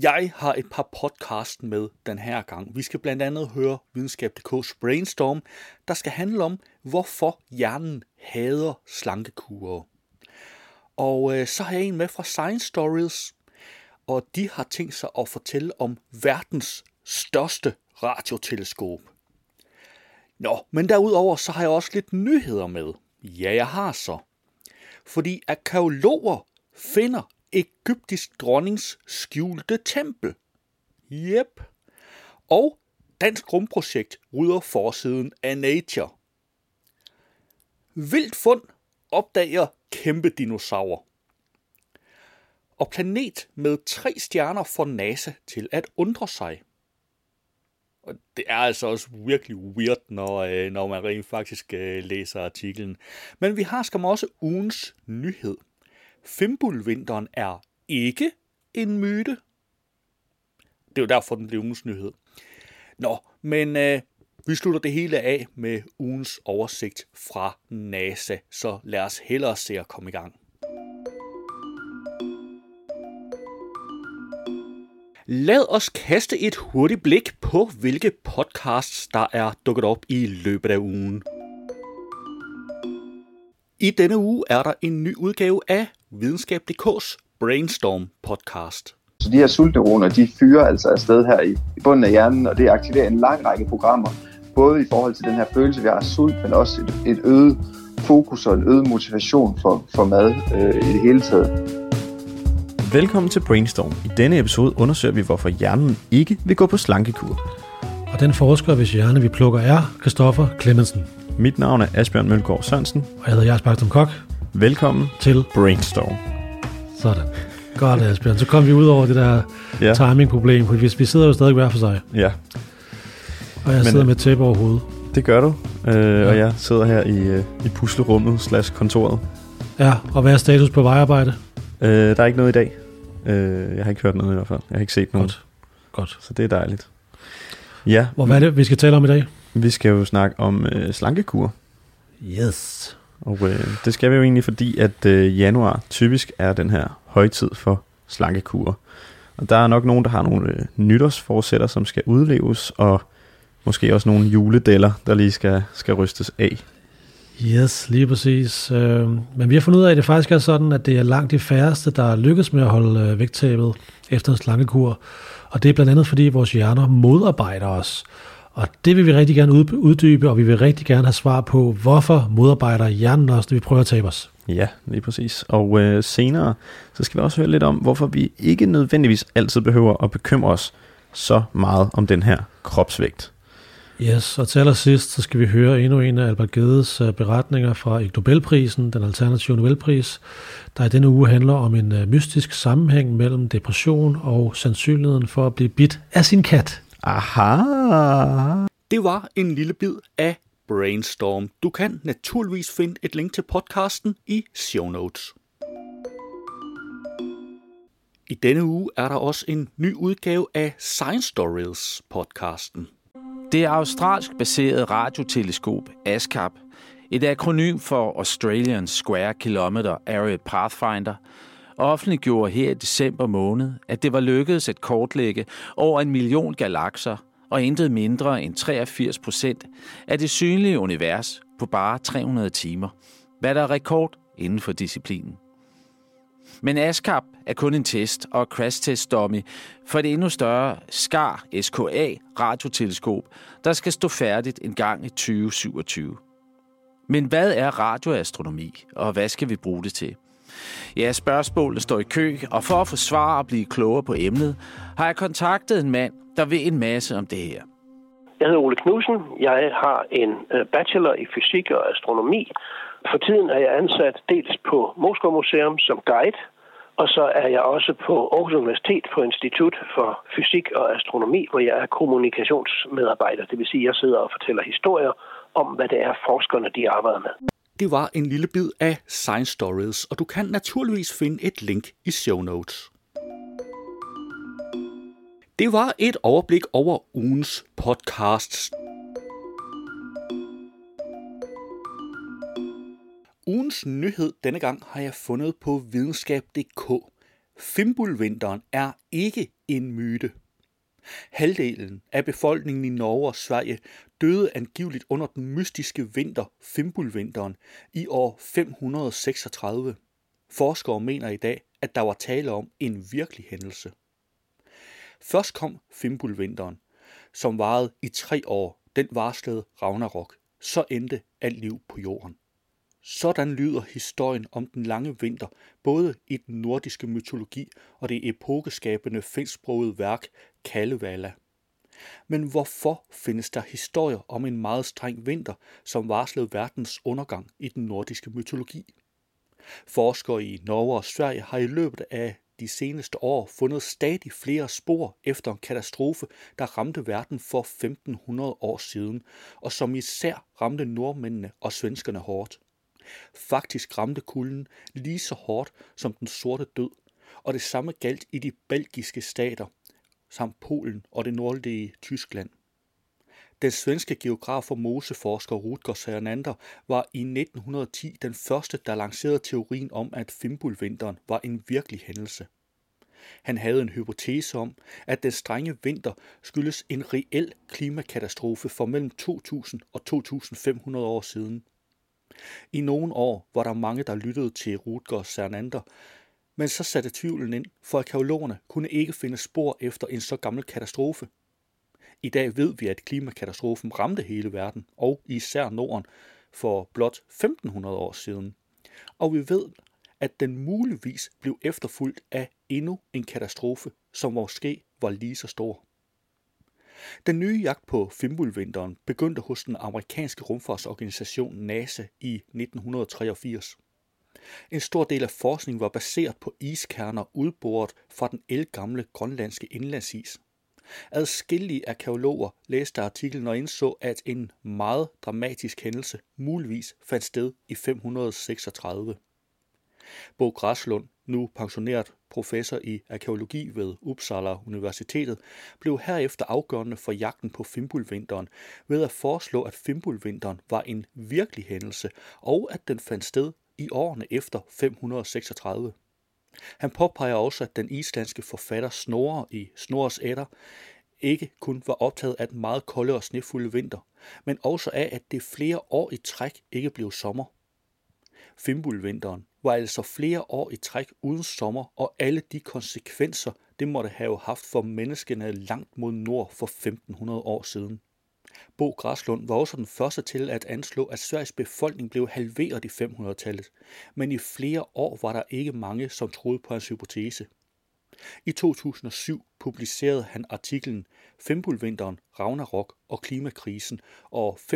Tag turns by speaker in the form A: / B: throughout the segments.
A: Jeg har et par podcast med den her gang. Vi skal blandt andet høre videnskab.dk's Brainstorm, der skal handle om, hvorfor hjernen hader slankekurer. Og øh, så har jeg en med fra Science Stories, og de har tænkt sig at fortælle om verdens største radioteleskop. Nå, men derudover så har jeg også lidt nyheder med. Ja, jeg har så. Fordi arkeologer finder egyptisk dronnings skjulte tempel. Yep. Og Dansk Rumprojekt rydder forsiden af Nature. Vildt fund opdager kæmpe dinosaurer. Og planet med tre stjerner får NASA til at undre sig. Og det er altså også virkelig weird, når, øh, når man rent faktisk øh, læser artiklen. Men vi har skam også ugens nyhed. Fimbulvinteren er ikke en myte. Det er jo derfor, den blev ugens nyhed. Nå, men øh, vi slutter det hele af med ugens oversigt fra NASA, så lad os hellere se at komme i gang. Lad os kaste et hurtigt blik på, hvilke podcasts, der er dukket op i løbet af ugen. I denne uge er der en ny udgave af Videnskab.dk's Brainstorm podcast.
B: Så de her sultneuroner, de fyrer altså afsted her i, i bunden af hjernen, og det aktiverer en lang række programmer, både i forhold til den her følelse, vi har af sult, men også et, et øget fokus og en øget motivation for, for mad øh, i det hele taget.
C: Velkommen til Brainstorm. I denne episode undersøger vi, hvorfor hjernen ikke vil gå på slankekur.
D: Og den forsker, hvis hjerne vi plukker, er Christoffer Clemmensen.
C: Mit navn er Asbjørn Mølgaard Sørensen.
D: Og jeg hedder Jars Bagdum Kok.
C: Velkommen
D: til
C: Brainstorm.
D: Sådan. Godt, Asbjørn. Så kom vi ud over det der ja. timing-problem, for vi, vi sidder jo stadig hver for sig.
C: Ja.
D: Og jeg Men, sidder med tæppe over hovedet.
C: Det gør du. Øh, ja. Og jeg sidder her i, øh, i puslerummet slash kontoret.
D: Ja, og hvad er status på vejarbejde?
C: Øh, der er ikke noget i dag. Øh, jeg har ikke hørt noget i hvert fald. Jeg har ikke set noget.
D: Godt. Godt.
C: Så det er dejligt. Ja.
D: Hvor, hvad er det, vi skal tale om i dag?
C: Vi skal jo snakke om øh, slankekur.
D: Yes.
C: Og øh, det skal vi jo egentlig, fordi at øh, januar typisk er den her højtid for slankekur. Og der er nok nogen, der har nogle øh, nytårsforsætter, som skal udleves, og måske også nogle juledeller, der lige skal, skal rystes af.
D: Yes, lige præcis. Øh, men vi har fundet ud af, at det faktisk er sådan, at det er langt de færreste, der lykkes med at holde øh, vægttabet efter en slankekur. Og det er blandt andet, fordi vores hjerner modarbejder os. Og det vil vi rigtig gerne uddybe, og vi vil rigtig gerne have svar på, hvorfor modarbejder hjernen os, når vi prøver at tabe os.
C: Ja, lige præcis. Og øh, senere, så skal vi også høre lidt om, hvorfor vi ikke nødvendigvis altid behøver at bekymre os så meget om den her kropsvægt.
D: Yes, og til allersidst, så skal vi høre endnu en af Albert Gedes øh, beretninger fra Ig Nobelprisen, den alternative Nobelpris, der i denne uge handler om en øh, mystisk sammenhæng mellem depression og sandsynligheden for at blive bit af sin kat.
C: Aha!
A: Det var en lille bid af Brainstorm. Du kan naturligvis finde et link til podcasten i show notes. I denne uge er der også en ny udgave af Science Stories podcasten.
E: Det er australsk baseret radioteleskop ASCAP, et akronym for Australian Square Kilometer Area Pathfinder, offentliggjorde her i december måned, at det var lykkedes at kortlægge over en million galakser og intet mindre end 83 procent af det synlige univers på bare 300 timer, hvad der er rekord inden for disciplinen. Men ASCAP er kun en test og crash test dummy for det endnu større SCAR SKA radioteleskop, der skal stå færdigt en gang i 2027. Men hvad er radioastronomi, og hvad skal vi bruge det til? Ja, spørgsmålene står i kø, og for at få svar og blive klogere på emnet, har jeg kontaktet en mand, der ved en masse om det her.
F: Jeg hedder Ole Knudsen. Jeg har en øh, bachelor i fysik og astronomi. For tiden er jeg ansat dels på Moskva Museum som guide, Og så er jeg også på Aarhus Universitet på Institut for Fysik og Astronomi, hvor jeg er kommunikationsmedarbejder. Det vil sige, at jeg sidder og fortæller historier om, hvad det er, forskerne de arbejder med.
A: Det var en lille bid af Science Stories, og du kan naturligvis finde et link i show notes. Det var et overblik over ugens podcasts. Ugens nyhed denne gang har jeg fundet på videnskab.dk. Fimbulvinteren er ikke en myte. Halvdelen af befolkningen i Norge og Sverige døde angiveligt under den mystiske vinter, Fimbulvinteren, i år 536. Forskere mener i dag, at der var tale om en virkelig hændelse. Først kom Fimbulvinteren, som varede i tre år. Den varslede Ragnarok. Så endte alt liv på jorden. Sådan lyder historien om den lange vinter, både i den nordiske mytologi og det epokeskabende finsksprogede værk Kalevala. Men hvorfor findes der historier om en meget streng vinter, som varslede verdens undergang i den nordiske mytologi? Forskere i Norge og Sverige har i løbet af de seneste år fundet stadig flere spor efter en katastrofe, der ramte verden for 1500 år siden, og som især ramte nordmændene og svenskerne hårdt. Faktisk ramte kulden lige så hårdt som den sorte død, og det samme galt i de belgiske stater, samt Polen og det nordlige Tyskland. Den svenske geograf og moseforsker Rutger Sernander var i 1910 den første, der lancerede teorien om, at Fimbulvinteren var en virkelig hændelse. Han havde en hypotese om, at den strenge vinter skyldes en reel klimakatastrofe for mellem 2000 og 2500 år siden. I nogle år var der mange, der lyttede til Rutger Sernander, men så satte tvivlen ind, for arkeologerne kunne ikke finde spor efter en så gammel katastrofe. I dag ved vi, at klimakatastrofen ramte hele verden, og især Norden, for blot 1500 år siden. Og vi ved, at den muligvis blev efterfulgt af endnu en katastrofe, som måske var lige så stor. Den nye jagt på Fimbulvinteren begyndte hos den amerikanske rumfartsorganisation NASA i 1983. En stor del af forskningen var baseret på iskerner udboret fra den elgamle grønlandske indlandsis. Adskillige arkeologer læste artiklen og indså, at en meget dramatisk hændelse muligvis fandt sted i 536. Bo Græslund, nu pensioneret professor i arkeologi ved Uppsala Universitetet, blev herefter afgørende for jagten på Fimbulvinteren ved at foreslå, at Fimbulvinteren var en virkelig hændelse, og at den fandt sted i årene efter 536. Han påpeger også, at den islandske forfatter Snorre i Snorres Ætter ikke kun var optaget af den meget kolde og snefulde vinter, men også af, at det flere år i træk ikke blev sommer. Fimbulvinteren var altså flere år i træk uden sommer, og alle de konsekvenser, det måtte have haft for menneskene langt mod nord for 1500 år siden. Bo Græslund var også den første til at anslå, at Sveriges befolkning blev halveret i 500-tallet, men i flere år var der ikke mange, som troede på hans hypotese. I 2007 publicerede han artiklen Fimbulvinteren, Ragnarok og klimakrisen og 536-537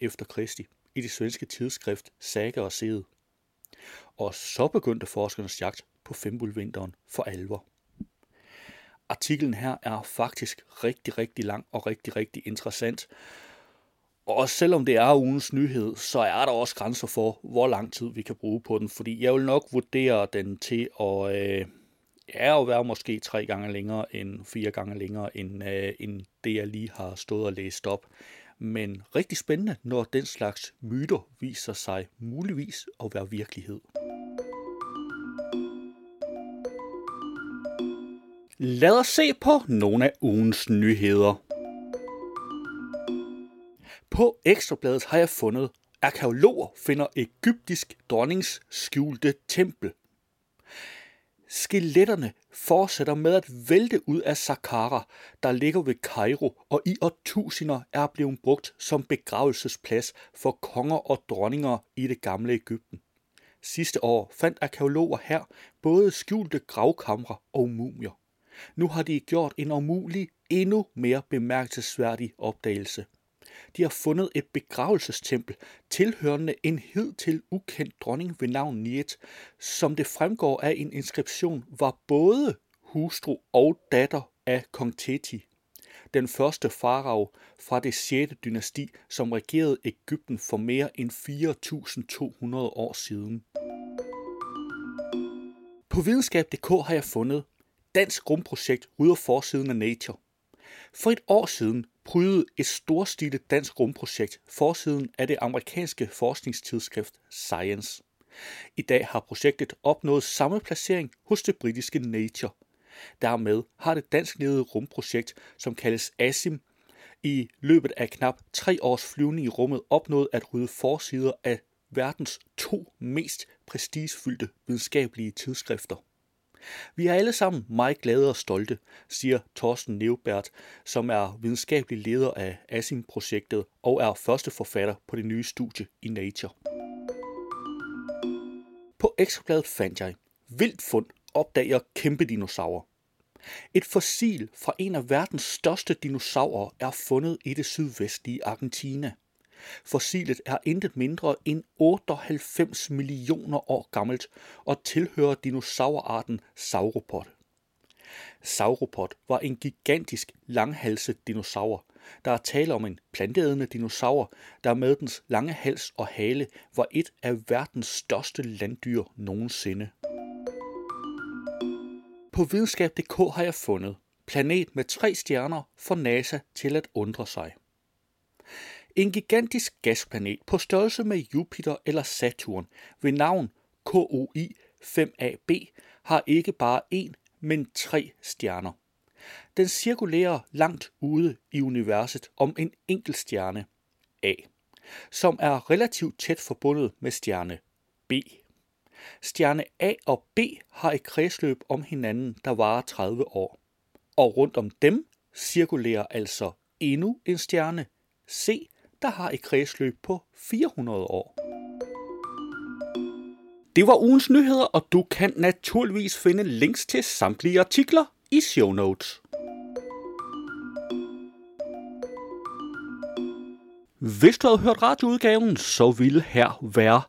A: efter Kristi i det svenske tidsskrift Saga og Sede. Og så begyndte forskernes jagt på Fimbulvinteren for alvor. Artiklen her er faktisk rigtig, rigtig lang og rigtig, rigtig interessant. Og selvom det er ugens nyhed, så er der også grænser for, hvor lang tid vi kan bruge på den. Fordi jeg vil nok vurdere den til at, øh, ja, at være måske tre gange længere end fire gange længere, end, øh, end det jeg lige har stået og læst op. Men rigtig spændende, når den slags myter viser sig muligvis at være virkelighed. Lad os se på nogle af ugens nyheder. På Ekstrabladet har jeg fundet, at arkeologer finder egyptisk dronnings skjulte tempel. Skeletterne fortsætter med at vælte ud af Saqqara, der ligger ved Kairo og i årtusinder er blevet brugt som begravelsesplads for konger og dronninger i det gamle Ægypten. Sidste år fandt arkeologer her både skjulte gravkamre og mumier. Nu har de gjort en umulig, endnu mere bemærkelsesværdig opdagelse. De har fundet et begravelsestempel tilhørende en hidtil ukendt dronning ved navn Niet, som det fremgår af en inskription var både hustru og datter af kong Teti, den første farao fra det 6. dynasti, som regerede Ægypten for mere end 4.200 år siden. På videnskab.dk har jeg fundet Dansk rumprojekt rydder forsiden af Nature. For et år siden prydede et storstilet dansk rumprojekt forsiden af det amerikanske forskningstidsskrift Science. I dag har projektet opnået samme placering hos det britiske Nature. Dermed har det danskledede rumprojekt, som kaldes ASIM, i løbet af knap tre års flyvning i rummet opnået at rydde forsider af verdens to mest prestigefyldte videnskabelige tidsskrifter. Vi er alle sammen meget glade og stolte, siger Thorsten Neubert, som er videnskabelig leder af ASIM-projektet og er første forfatter på det nye studie i Nature. På Ekstrabladet fandt jeg vildt fund opdager kæmpe dinosaurer. Et fossil fra en af verdens største dinosaurer er fundet i det sydvestlige Argentina. Fossilet er intet mindre end 98 millioner år gammelt og tilhører dinosaurarten Sauropod. Sauropod var en gigantisk langhalset dinosaur. Der er tale om en planteædende dinosaur, der med dens lange hals og hale var et af verdens største landdyr nogensinde. På videnskab.dk har jeg fundet planet med tre stjerner for NASA til at undre sig. En gigantisk gasplanet på størrelse med Jupiter eller Saturn ved navn KOI 5AB har ikke bare én, men tre stjerner. Den cirkulerer langt ude i universet om en enkelt stjerne, A, som er relativt tæt forbundet med stjerne B. Stjerne A og B har et kredsløb om hinanden, der varer 30 år. Og rundt om dem cirkulerer altså endnu en stjerne, C, der har et kredsløb på 400 år. Det var ugens nyheder, og du kan naturligvis finde links til samtlige artikler i show notes. Hvis du havde hørt radioudgaven, så ville her være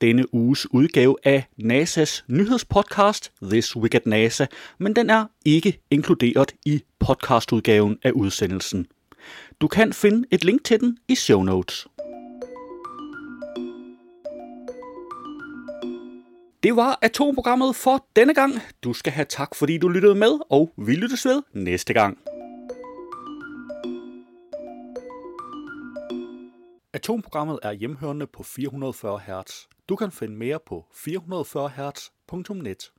A: denne uges udgave af NASA's nyhedspodcast This Week at NASA, men den er ikke inkluderet i podcastudgaven af udsendelsen. Du kan finde et link til den i show notes. Det var atomprogrammet for denne gang. Du skal have tak, fordi du lyttede med, og vi lyttes ved næste gang. Atomprogrammet er hjemhørende på 440 Hz. Du kan finde mere på 440hz.net.